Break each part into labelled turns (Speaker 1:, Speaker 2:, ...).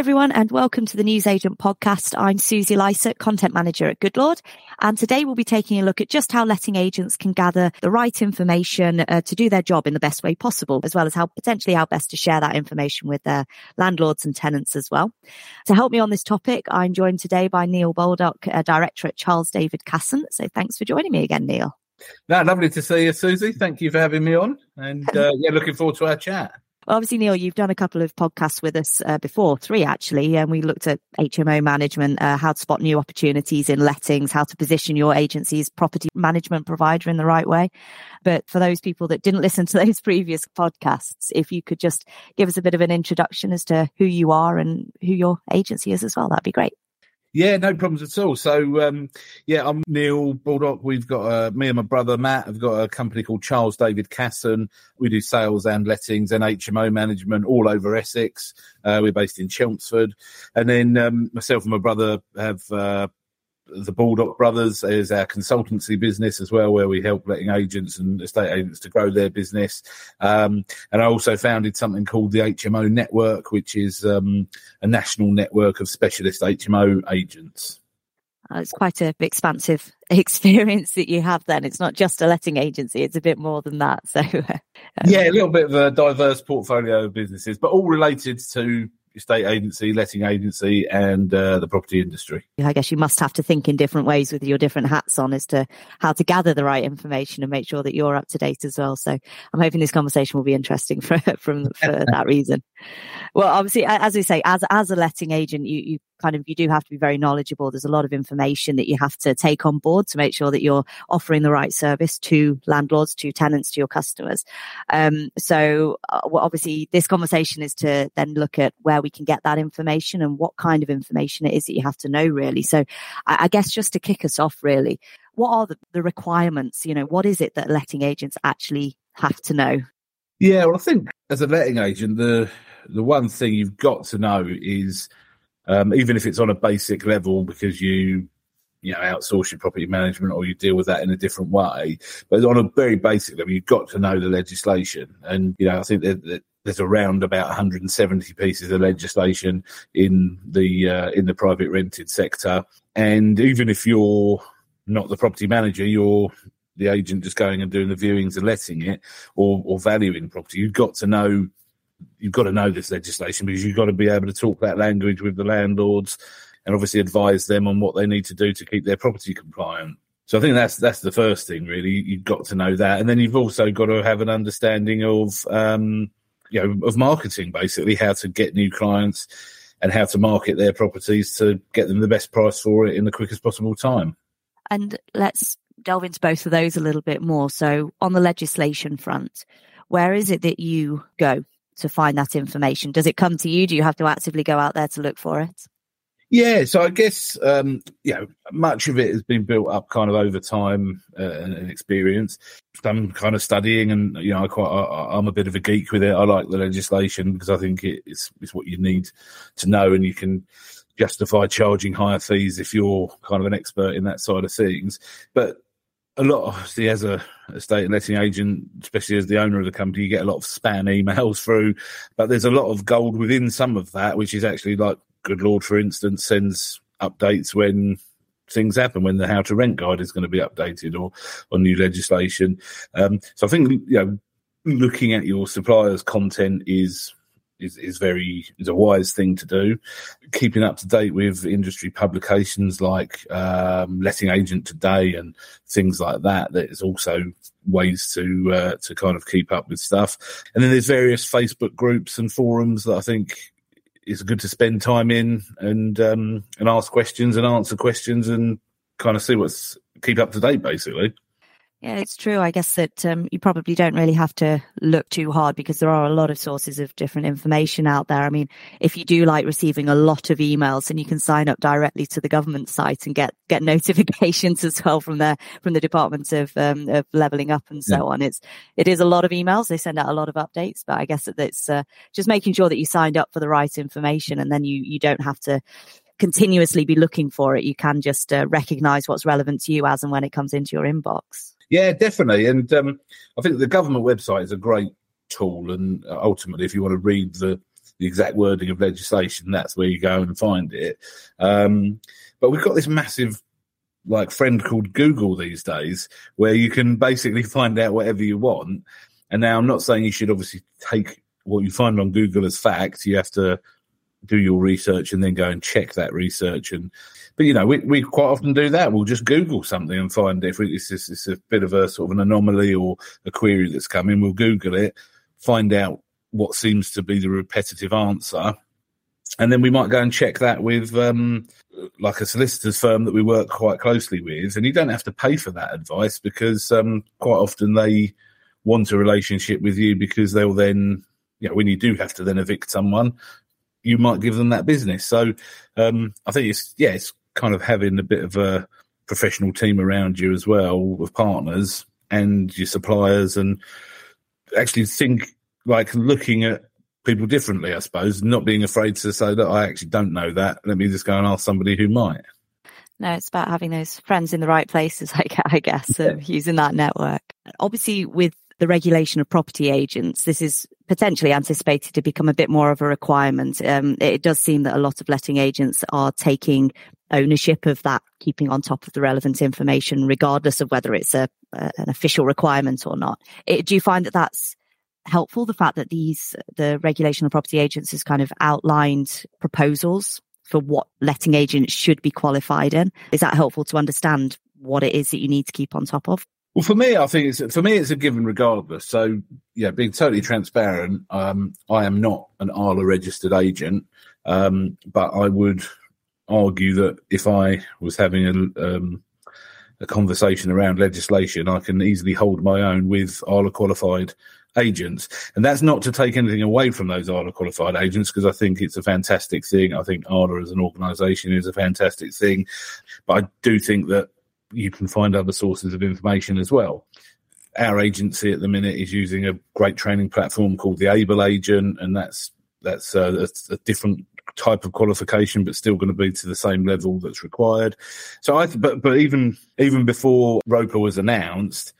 Speaker 1: everyone, and welcome to the Newsagent podcast. I'm Suzy Lycett, content manager at Goodlord. And today we'll be taking a look at just how letting agents can gather the right information uh, to do their job in the best way possible, as well as how potentially how best to share that information with their landlords and tenants as well. To help me on this topic, I'm joined today by Neil Baldock, uh, director at Charles David Casson. So thanks for joining me again, Neil.
Speaker 2: No, lovely to see you, Susie. Thank you for having me on. And uh, yeah, looking forward to our chat.
Speaker 1: Obviously, Neil, you've done a couple of podcasts with us uh, before, three actually, and we looked at HMO management, uh, how to spot new opportunities in lettings, how to position your agency's property management provider in the right way. But for those people that didn't listen to those previous podcasts, if you could just give us a bit of an introduction as to who you are and who your agency is as well, that'd be great.
Speaker 2: Yeah, no problems at all. So, um, yeah, I'm Neil Baldock. We've got uh, me and my brother Matt have got a company called Charles David Casson. We do sales and lettings and HMO management all over Essex. Uh, we're based in Chelmsford, and then um, myself and my brother have uh, the Baldock Brothers is our consultancy business as well, where we help letting agents and estate agents to grow their business. Um, and I also founded something called the HMO Network, which is um, a national network of specialist HMO agents.
Speaker 1: Uh, it's quite a expansive experience that you have then. It's not just a letting agency, it's a bit more than that. So, um,
Speaker 2: yeah, a little bit of a diverse portfolio of businesses, but all related to estate agency, letting agency, and uh, the property industry.
Speaker 1: I guess you must have to think in different ways with your different hats on as to how to gather the right information and make sure that you're up to date as well. So I'm hoping this conversation will be interesting for from for that reason. Well, obviously, as we say, as as a letting agent, you you kind of you do have to be very knowledgeable. There's a lot of information that you have to take on board to make sure that you're offering the right service to landlords, to tenants, to your customers. Um, so uh, well, obviously, this conversation is to then look at where we can get that information and what kind of information it is that you have to know, really. So I, I guess just to kick us off, really, what are the, the requirements? You know, what is it that letting agents actually have to know?
Speaker 2: Yeah, well, I think as a letting agent, the the one thing you've got to know is um, even if it's on a basic level because you you know outsource your property management or you deal with that in a different way. But on a very basic level, you've got to know the legislation, and you know I think that, that there's around about 170 pieces of legislation in the uh, in the private rented sector, and even if you're not the property manager, you're the agent just going and doing the viewings and letting it or, or valuing property. You've got to know you've got to know this legislation because you've got to be able to talk that language with the landlords and obviously advise them on what they need to do to keep their property compliant. So I think that's that's the first thing really. You've got to know that, and then you've also got to have an understanding of um, you know of marketing, basically how to get new clients and how to market their properties to get them the best price for it in the quickest possible time.
Speaker 1: And let's delve into both of those a little bit more. So on the legislation front, where is it that you go to find that information? Does it come to you? Do you have to actively go out there to look for it?
Speaker 2: Yeah, so I guess um, you know much of it has been built up kind of over time uh, and experience. I'm kind of studying, and you know, I quite I, am a bit of a geek with it. I like the legislation because I think it's it's what you need to know, and you can justify charging higher fees if you're kind of an expert in that side of things. But a lot, obviously, as a estate and letting agent, especially as the owner of the company, you get a lot of spam emails through. But there's a lot of gold within some of that, which is actually like Goodlord, for instance, sends updates when things happen, when the how to rent guide is going to be updated or or new legislation. Um, so I think you know, looking at your suppliers' content is is, is very is a wise thing to do. Keeping up to date with industry publications like um, Letting Agent Today and things like that. That is also ways to uh, to kind of keep up with stuff. And then there's various Facebook groups and forums that I think is good to spend time in and um, and ask questions and answer questions and kind of see what's keep up to date basically.
Speaker 1: Yeah, it's true. I guess that um, you probably don't really have to look too hard because there are a lot of sources of different information out there. I mean, if you do like receiving a lot of emails, and you can sign up directly to the government site and get get notifications as well from the from the Department of um, of Levelling Up and so yeah. on. It's it is a lot of emails. They send out a lot of updates, but I guess that it's uh, just making sure that you signed up for the right information, and then you you don't have to continuously be looking for it. You can just uh, recognize what's relevant to you as and when it comes into your inbox.
Speaker 2: Yeah, definitely. And um, I think the government website is a great tool. And ultimately, if you want to read the the exact wording of legislation, that's where you go and find it. Um, but we've got this massive like friend called Google these days, where you can basically find out whatever you want. And now I'm not saying you should obviously take what you find on Google as fact. You have to do your research and then go and check that research. And but you know, we, we quite often do that. We'll just Google something and find if it's, it's, a bit of a sort of an anomaly or a query that's coming. We'll Google it, find out what seems to be the repetitive answer, and then we might go and check that with um, like a solicitor's firm that we work quite closely with, and you don't have to pay for that advice because um, quite often they want a relationship with you because they'll then, know, when you do have to then evict someone, you might give them that business. So um, I think it's yeah, it's kind of having a bit of a professional team around you as well of partners and your suppliers, and actually think like looking at people differently, I suppose, not being afraid to say that I actually don't know that. Let me just go and ask somebody who might.
Speaker 1: No, it's about having those friends in the right places, I guess, of using that network. Obviously, with the regulation of property agents, this is potentially anticipated to become a bit more of a requirement. Um, it does seem that a lot of letting agents are taking ownership of that, keeping on top of the relevant information, regardless of whether it's a, a an official requirement or not. It, do you find that that's helpful the fact that these the regulation of property agents has kind of outlined proposals for what letting agents should be qualified in is that helpful to understand what it is that you need to keep on top of
Speaker 2: well for me i think it's for me it's a given regardless so yeah being totally transparent um, i am not an arla registered agent um, but i would argue that if i was having a um, a conversation around legislation, I can easily hold my own with Arla qualified agents. And that's not to take anything away from those Arla qualified agents, because I think it's a fantastic thing. I think Arla as an organisation is a fantastic thing. But I do think that you can find other sources of information as well. Our agency at the minute is using a great training platform called the Able Agent, and that's that's a, a, different type of qualification, but still going to be to the same level that's required. So I, but but even even before RoPA was announced,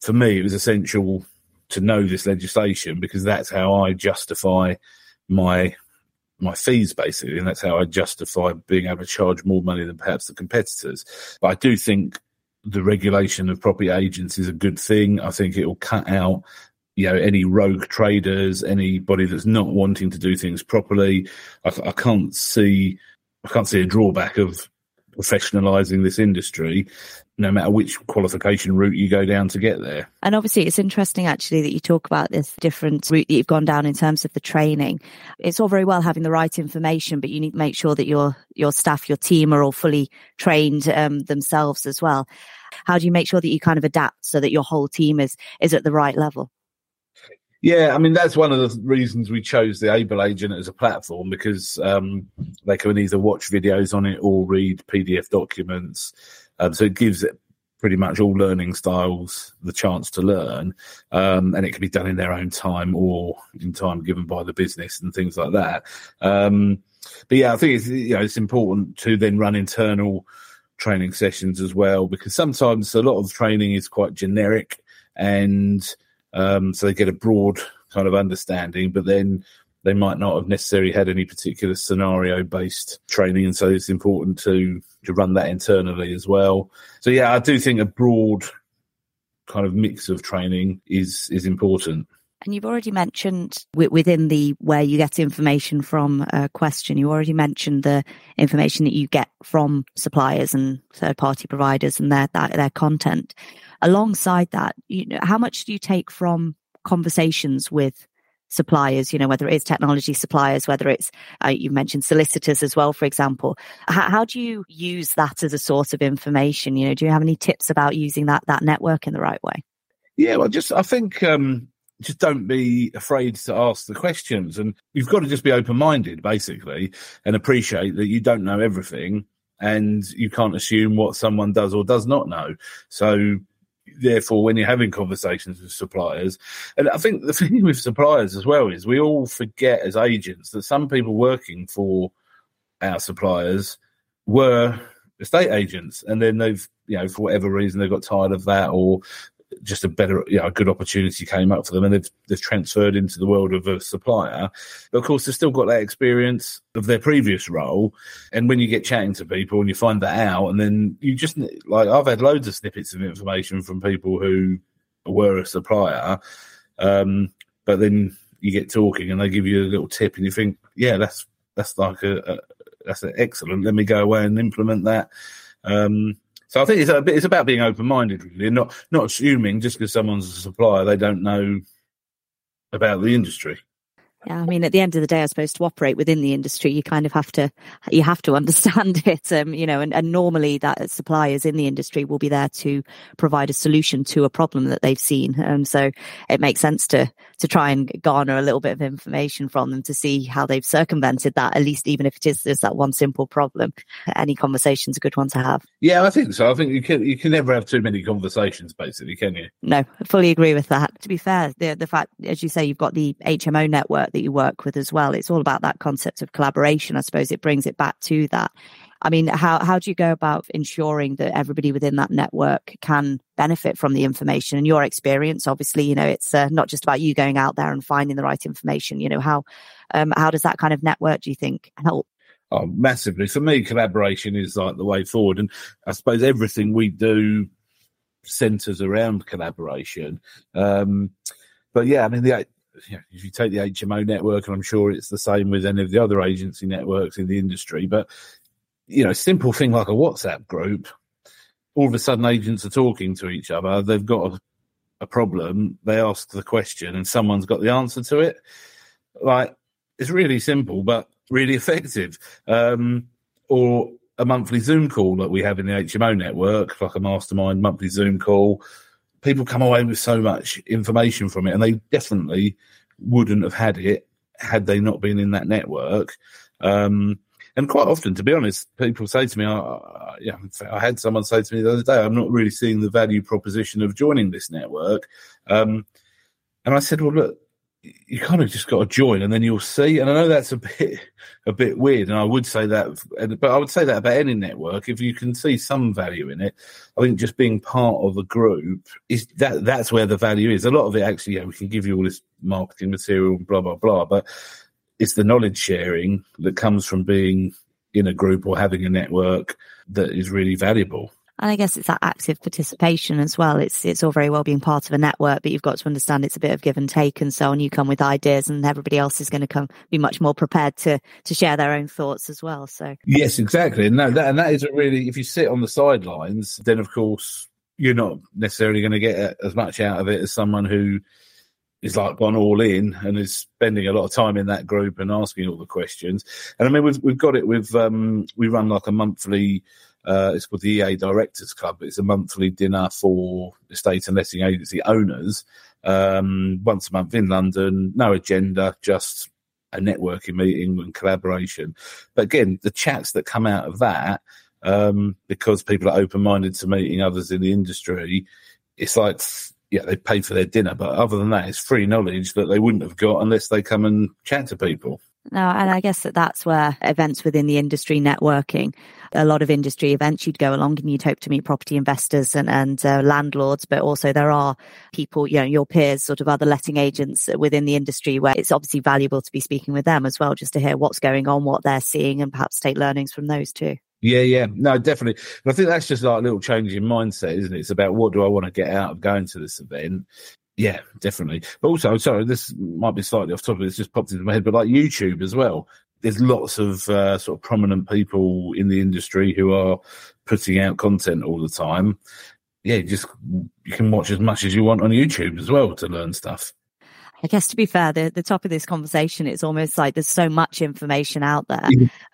Speaker 2: for me it was essential to know this legislation because that's how I justify my my fees basically, and that's how I justify being able to charge more money than perhaps the competitors. But I do think the regulation of property agents is a good thing. I think it will cut out you know any rogue traders, anybody that's not wanting to do things properly. I, I can't see I can't see a drawback of professionalizing this industry no matter which qualification route you go down to get there.
Speaker 1: And obviously, it's interesting actually that you talk about this different route that you've gone down in terms of the training. It's all very well having the right information, but you need to make sure that your your staff, your team, are all fully trained um, themselves as well. How do you make sure that you kind of adapt so that your whole team is is at the right level?
Speaker 2: Yeah, I mean that's one of the reasons we chose the Able Agent as a platform because um, they can either watch videos on it or read PDF documents. Um, so it gives it pretty much all learning styles the chance to learn, um, and it can be done in their own time or in time given by the business and things like that. Um, but yeah, I think it's you know it's important to then run internal training sessions as well because sometimes a lot of training is quite generic and um, so they get a broad kind of understanding, but then they might not have necessarily had any particular scenario based training. And so it's important to, to run that internally as well. So yeah, I do think a broad kind of mix of training is, is important.
Speaker 1: And you've already mentioned within the where you get information from a question, you already mentioned the information that you get from suppliers and third party providers and their, their content alongside that, you know, how much do you take from conversations with suppliers, you know, whether it is technology suppliers, whether it's, uh, you mentioned solicitors as well, for example. How, how, do you use that as a source of information? You know, do you have any tips about using that, that network in the right way?
Speaker 2: Yeah, well, just, I think, um, just don't be afraid to ask the questions and you've got to just be open minded basically and appreciate that you don't know everything and you can't assume what someone does or does not know. So therefore, when you're having conversations with suppliers, and I think the thing with suppliers as well is we all forget as agents that some people working for our suppliers were estate agents, and then they've, you know, for whatever reason, they got tired of that, or just a better, you know, a good opportunity came up for them and they've, they've transferred into the world of a supplier. But of course, they've still got that experience of their previous role. And when you get chatting to people and you find that out, and then you just, like, I've had loads of snippets of information from people who were a supplier. Um, but then you get talking and they give you a little tip and you think, yeah, that's, that's like a, a that's an excellent. Let me go away and implement that. Um, so I think it's bit, it's about being open minded, really, not not assuming just because someone's a supplier they don't know about the industry.
Speaker 1: Yeah, I mean, at the end of the day, I suppose to operate within the industry, you kind of have to you have to understand it. Um, you know, and, and normally that suppliers in the industry will be there to provide a solution to a problem that they've seen. And um, so it makes sense to to try and garner a little bit of information from them to see how they've circumvented that. At least, even if it is just that one simple problem, any conversation's a good one to have.
Speaker 2: Yeah, I think so. I think you can you can never have too many conversations, basically, can you?
Speaker 1: No, I fully agree with that. To be fair, the the fact, as you say, you've got the HMO network that you work with as well. It's all about that concept of collaboration. I suppose it brings it back to that. I mean, how, how do you go about ensuring that everybody within that network can benefit from the information and your experience? Obviously, you know, it's uh, not just about you going out there and finding the right information. You know, how, um, how does that kind of network, do you think, help?
Speaker 2: Oh, massively. For me, collaboration is like the way forward. And I suppose everything we do centers around collaboration. Um, but yeah, I mean, the, you know, if you take the HMO network, and I'm sure it's the same with any of the other agency networks in the industry, but you know, simple thing like a WhatsApp group, all of a sudden agents are talking to each other. They've got a, a problem. They ask the question, and someone's got the answer to it. Like it's really simple, but really effective. Um, or a monthly Zoom call that we have in the HMO network, like a mastermind monthly Zoom call people come away with so much information from it, and they definitely wouldn't have had it had they not been in that network. Um, and quite often, to be honest, people say to me, I, yeah, I had someone say to me the other day, I'm not really seeing the value proposition of joining this network. Um, and I said, well, look, you kind of just got to join and then you'll see. And I know that's a bit a bit weird, and I would say that, but I would say that about any network. If you can see some value in it, I think just being part of a group is that that's where the value is. A lot of it actually, yeah, we can give you all this marketing material blah blah blah, but it's the knowledge sharing that comes from being in a group or having a network that is really valuable.
Speaker 1: And I guess it's that active participation as well. It's it's all very well being part of a network, but you've got to understand it's a bit of give and take and so on. You come with ideas and everybody else is going to come be much more prepared to to share their own thoughts as well. So
Speaker 2: Yes, exactly. And that, and that is a really if you sit on the sidelines, then of course you're not necessarily going to get as much out of it as someone who is like gone all in and is spending a lot of time in that group and asking all the questions. And I mean, we've we've got it with um, we run like a monthly uh, it's called the EA Directors Club. It's a monthly dinner for estate and letting agency owners, um, once a month in London. No agenda, just a networking meeting and collaboration. But again, the chats that come out of that, um, because people are open minded to meeting others in the industry, it's like, yeah, they pay for their dinner. But other than that, it's free knowledge that they wouldn't have got unless they come and chat to people.
Speaker 1: No, and I guess that that's where events within the industry networking, a lot of industry events, you'd go along and you'd hope to meet property investors and, and uh, landlords, but also there are people, you know, your peers, sort of other letting agents within the industry where it's obviously valuable to be speaking with them as well, just to hear what's going on, what they're seeing and perhaps take learnings from those too.
Speaker 2: Yeah, yeah, no, definitely. But I think that's just like a little change in mindset, isn't it? It's about what do I want to get out of going to this event, yeah, definitely. But also, sorry, this might be slightly off topic. It's just popped into my head, but like YouTube as well. There's lots of uh, sort of prominent people in the industry who are putting out content all the time. Yeah, just you can watch as much as you want on YouTube as well to learn stuff.
Speaker 1: I guess to be fair, the, the top of this conversation, it's almost like there's so much information out there.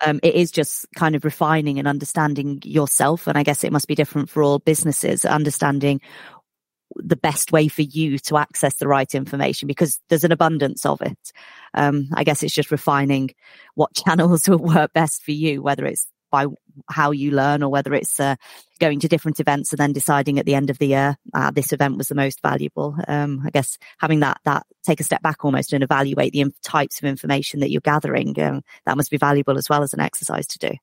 Speaker 1: Um, it is just kind of refining and understanding yourself. And I guess it must be different for all businesses, understanding the best way for you to access the right information because there's an abundance of it. Um, I guess it's just refining what channels will work best for you, whether it's by how you learn or whether it's uh, going to different events and then deciding at the end of the year uh, this event was the most valuable. Um, I guess having that that take a step back almost and evaluate the types of information that you're gathering um, that must be valuable as well as an exercise to do.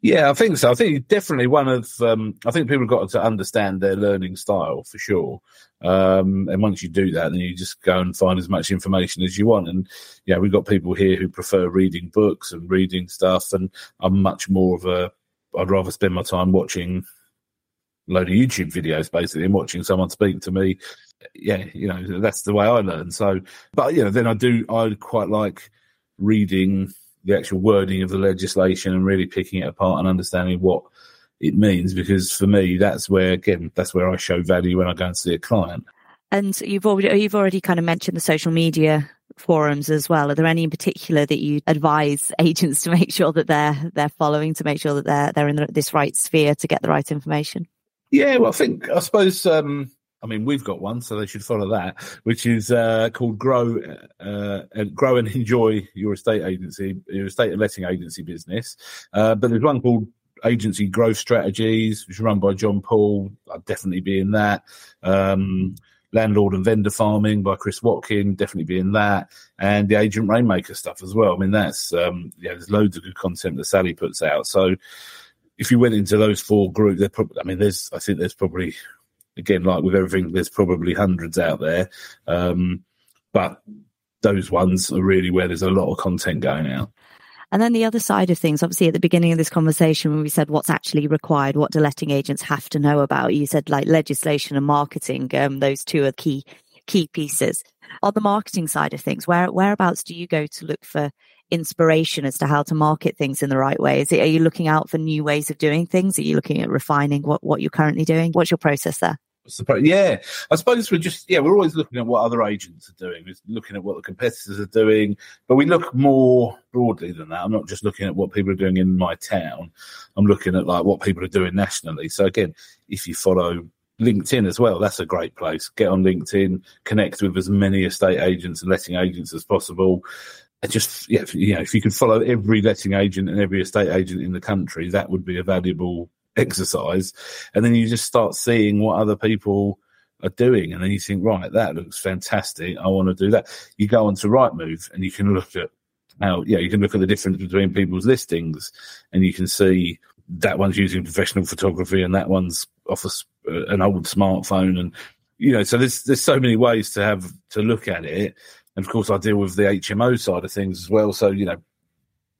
Speaker 2: Yeah, I think so. I think definitely one of. Um, I think people have got to understand their learning style for sure. Um, and once you do that, then you just go and find as much information as you want. And yeah, we've got people here who prefer reading books and reading stuff, and I'm much more of a. I'd rather spend my time watching a load of YouTube videos basically and watching someone speak to me. Yeah, you know that's the way I learn. So, but you know, then I do. I quite like reading the actual wording of the legislation and really picking it apart and understanding what it means because for me that's where again that's where I show value when I go and see a client.
Speaker 1: And you've already you've already kind of mentioned the social media forums as well. Are there any in particular that you advise agents to make sure that they're they're following to make sure that they're they're in the, this right sphere to get the right information?
Speaker 2: Yeah, well, I think I suppose um, I mean, we've got one, so they should follow that, which is uh, called "Grow uh, and Grow and Enjoy Your Estate Agency, Your Estate and Letting Agency Business." Uh, but there's one called Agency Growth Strategies, which is run by John Paul. I'd definitely be in that. Um, Landlord and Vendor Farming by Chris Watkin, definitely be in that, and the Agent Rainmaker stuff as well. I mean, that's um, yeah, there's loads of good content that Sally puts out. So if you went into those four groups, I mean, there's I think there's probably again, like with everything, there's probably hundreds out there. Um, but those ones are really where there's a lot of content going out.
Speaker 1: And then the other side of things, obviously, at the beginning of this conversation, when we said what's actually required, what do letting agents have to know about, you said like legislation and marketing. Um, those two are key key pieces. On the marketing side of things, where whereabouts do you go to look for inspiration as to how to market things in the right way? Is it, are you looking out for new ways of doing things? Are you looking at refining what, what you're currently doing? What's your process there?
Speaker 2: Yeah, I suppose we're just yeah we're always looking at what other agents are doing. We're looking at what the competitors are doing, but we look more broadly than that. I'm not just looking at what people are doing in my town. I'm looking at like what people are doing nationally. So again, if you follow LinkedIn as well, that's a great place. Get on LinkedIn, connect with as many estate agents and letting agents as possible. And just yeah, you know, if you could follow every letting agent and every estate agent in the country, that would be a valuable exercise. And then you just start seeing what other people are doing. And then you think, right, that looks fantastic. I want to do that. You go on onto Rightmove and you can look at how, yeah, you can look at the difference between people's listings and you can see that one's using professional photography and that one's off a, uh, an old smartphone. And, you know, so there's, there's so many ways to have to look at it. And of course, I deal with the HMO side of things as well. So, you know,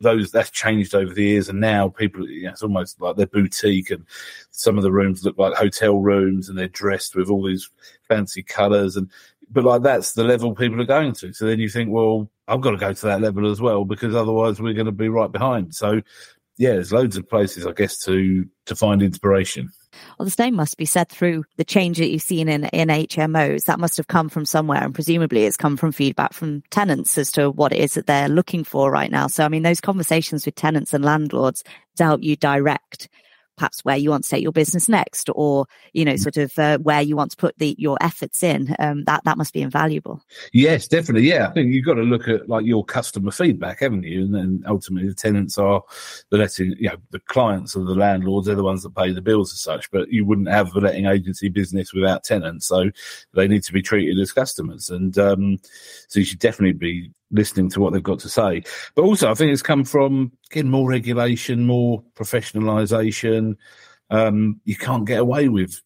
Speaker 2: those that's changed over the years, and now people, you know, it's almost like they're boutique, and some of the rooms look like hotel rooms, and they're dressed with all these fancy colours, and but like that's the level people are going to. So then you think, well, I've got to go to that level as well because otherwise we're going to be right behind. So yeah, there's loads of places, I guess, to to find inspiration.
Speaker 1: Well, the same must be said through the change that you've seen in, in HMOs. That must have come from somewhere, and presumably it's come from feedback from tenants as to what it is that they're looking for right now. So, I mean, those conversations with tenants and landlords to help you direct perhaps where you want to take your business next or you know mm. sort of uh, where you want to put the your efforts in um, that that must be invaluable.
Speaker 2: Yes definitely. Yeah i think you've got to look at like your customer feedback haven't you? And then ultimately the tenants are the letting you know the clients of the landlords they're the ones that pay the bills as such but you wouldn't have a letting agency business without tenants so they need to be treated as customers. And um, so you should definitely be listening to what they've got to say. But also, I think it's come from getting more regulation, more professionalisation. Um, you can't get away with,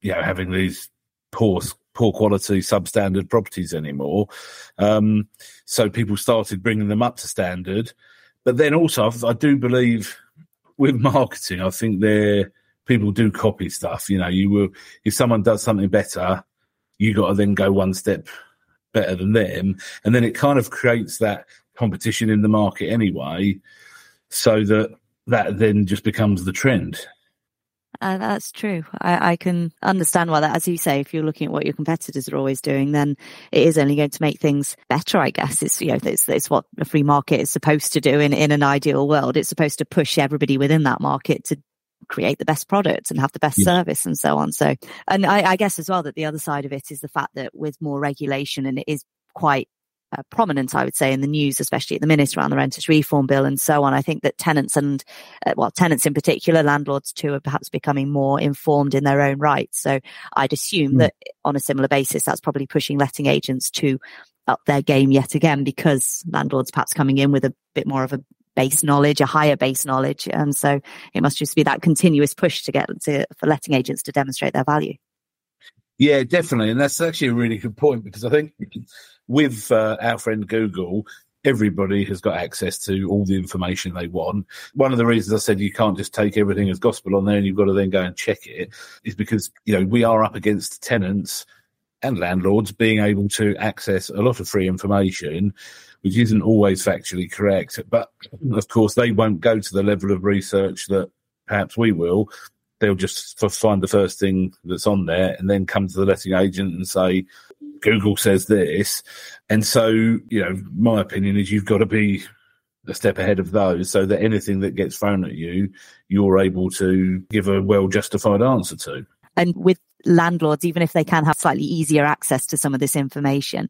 Speaker 2: you know, having these poor, poor quality, substandard properties anymore. Um, so people started bringing them up to standard. But then also, I do believe with marketing, I think there people do copy stuff. You know, you will if someone does something better, you got to then go one step better than them. And then it kind of creates that competition in the market anyway, so that that then just becomes the trend.
Speaker 1: Uh, that's true. I, I, can understand why that, as you say, if you're looking at what your competitors are always doing, then it is only going to make things better. I guess it's you know it's, it's what a free market is supposed to do in in an ideal world. It's supposed to push everybody within that market to create the best products and have the best yeah. service and so on. So, and I, I, guess as well that the other side of it is the fact that with more regulation and it is quite uh, prominent, I would say, in the news, especially at the minute around the renters reform bill and so on. I think that tenants and, uh, well, tenants in particular, landlords too, are perhaps becoming more informed in their own rights. So I'd assume mm. that on a similar basis, that's probably pushing letting agents to up their game yet again because landlords perhaps coming in with a bit more of a base knowledge, a higher base knowledge. And so it must just be that continuous push to get to, for letting agents to demonstrate their value.
Speaker 2: Yeah, definitely. And that's actually a really good point because I think with uh, our friend Google, everybody has got access to all the information they want. One of the reasons I said you can't just take everything as gospel on there and you've got to then go and check it is because, you know, we are up against tenants and landlords being able to access a lot of free information, which isn't always factually correct. But of course, they won't go to the level of research that perhaps we will. They'll just find the first thing that's on there and then come to the letting agent and say, Google says this. And so, you know, my opinion is you've got to be a step ahead of those so that anything that gets thrown at you, you're able to give a well justified answer to.
Speaker 1: And with landlords, even if they can have slightly easier access to some of this information,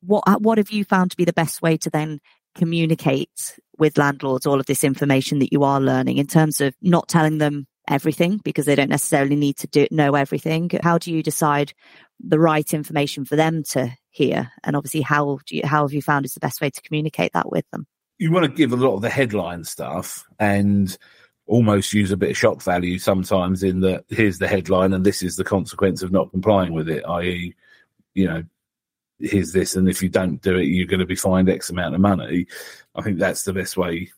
Speaker 1: what uh, what have you found to be the best way to then communicate with landlords all of this information that you are learning in terms of not telling them everything because they don't necessarily need to do, know everything. How do you decide the right information for them to hear? And obviously, how do you, how have you found is the best way to communicate that with them?
Speaker 2: You want to give a lot of the headline stuff and almost use a bit of shock value sometimes in that here's the headline and this is the consequence of not complying with it, i.e., you know, here's this, and if you don't do it, you're going to be fined X amount of money. I think that's the best way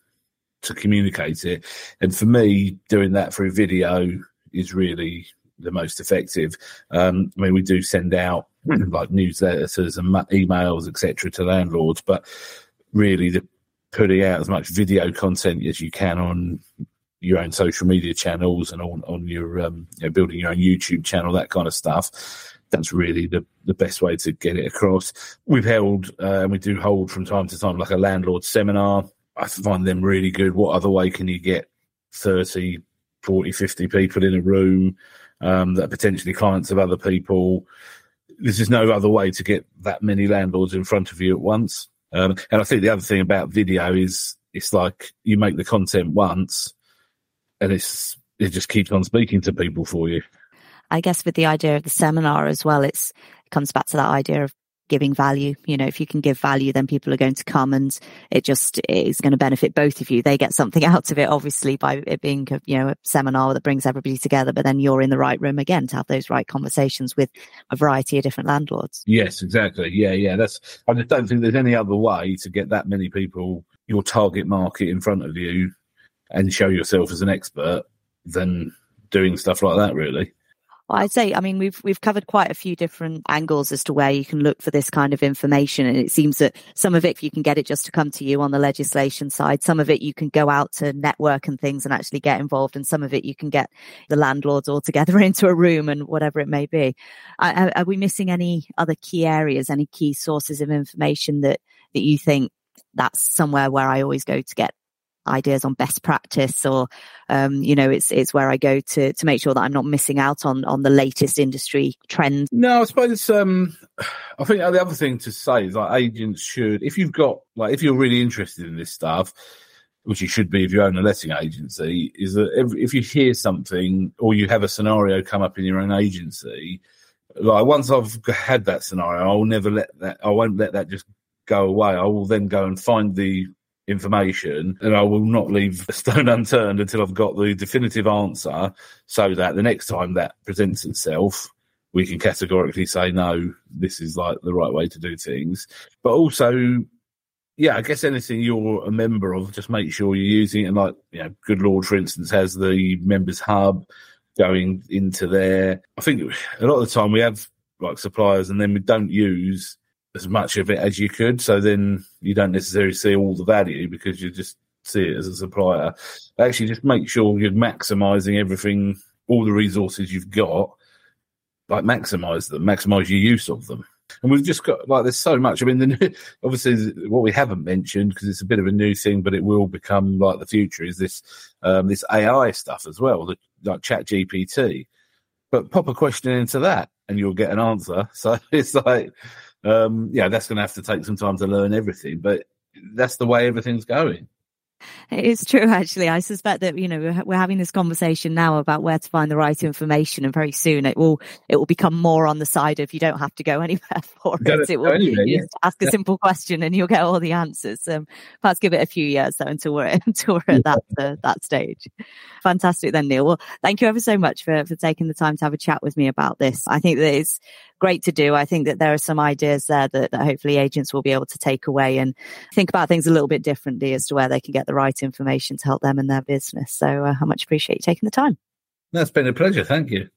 Speaker 2: to communicate it. And for me, doing that through video is really the most effective. Um, I mean, we do send out like newsletters and emails, etc., to landlords, but really, the putting out as much video content as you can on your own social media channels and on on your um, you know, building your own YouTube channel, that kind of stuff. That's really the, the best way to get it across. We've held uh, and we do hold from time to time like a landlord seminar I find them really good. What other way can you get 30, 40, 50 people in a room um, that are potentially clients of other people? There's just no other way to get that many landlords in front of you at once. Um, and I think the other thing about video is it's like you make the content once and it's it just keeps on speaking to people for you.
Speaker 1: I guess with the idea of the seminar as well, it's it comes back to that idea of giving value. You know, if you can give value, then people are going to come and it just is going to benefit both of you. They get something out of it, obviously, by it being, you know, a seminar that brings everybody together, but then you're in the right room again to have those right conversations with a variety of different landlords.
Speaker 2: Yes, exactly. Yeah, yeah. That's, I just don't think there's any other way to get that many people, your target market in front of you and show yourself as an expert than doing stuff like that, really.
Speaker 1: Well, I'd say, I mean, we've we've covered quite a few different angles as to where you can look for this kind of information, and it seems that some of it if you can get it just to come to you on the legislation side. Some of it you can go out to network and things and actually get involved, and some of it you can get the landlords all together into a room and whatever it may be. Are, are we missing any other key areas, any key sources of information that that you think that's somewhere where I always go to get ideas on best practice or um, you know it's it's where I go to to make sure that I'm not missing out on on the latest industry trends.
Speaker 2: No, I suppose um, I think the other thing to say is like agents should if you've got like if you're really interested in this stuff which you should be if you own a letting agency, is that if you hear something or you have a scenario come up in your own agency, like once I've had that scenario, I'll never let that, I won't let that just go away. I will then go and find the information and I will not leave a stone unturned until I've got the definitive answer so that the next time that presents itself, we can categorically say, no, this is like the right way to do things. But also, yeah, I guess anything you're a member of, just make sure you're using it. And like, you know, Goodlord, for instance, has the members hub going into there. I think a lot of the time we have like suppliers and then we don't use as much of it as you could. So then you don't necessarily see all the value because you just see it as a supplier. Actually, just make sure you're maximizing everything, all the resources you've got, like maximize them, maximize your use of them. And we've just got like there's so much. I mean, the, obviously what we haven't mentioned because it's a bit of a new thing, but it will become like the future is this um, this AI stuff as well, the, like ChatGPT. But pop a question into that, and you'll get an answer. So it's like um, yeah, that's going to have to take some time to learn everything, but that's the way everything's going.
Speaker 1: It's true, actually. I suspect that you know we're having this conversation now about where to find the right information, and very soon it will it will become more on the side of you don't have to go anywhere for it. It will anyway, yeah. ask a simple question and you'll get all the answers. Um, perhaps give it a few years though until we're until we're at that uh, that stage. Fantastic, then Neil. Well, thank you ever so much for for taking the time to have a chat with me about this. I think that it's great to do. I think that there are some ideas there that, that hopefully agents will be able to take away and think about things a little bit differently as to where they can get the right information to help them in their business. So uh, I much appreciate you taking the time.
Speaker 2: That's been a pleasure. Thank you.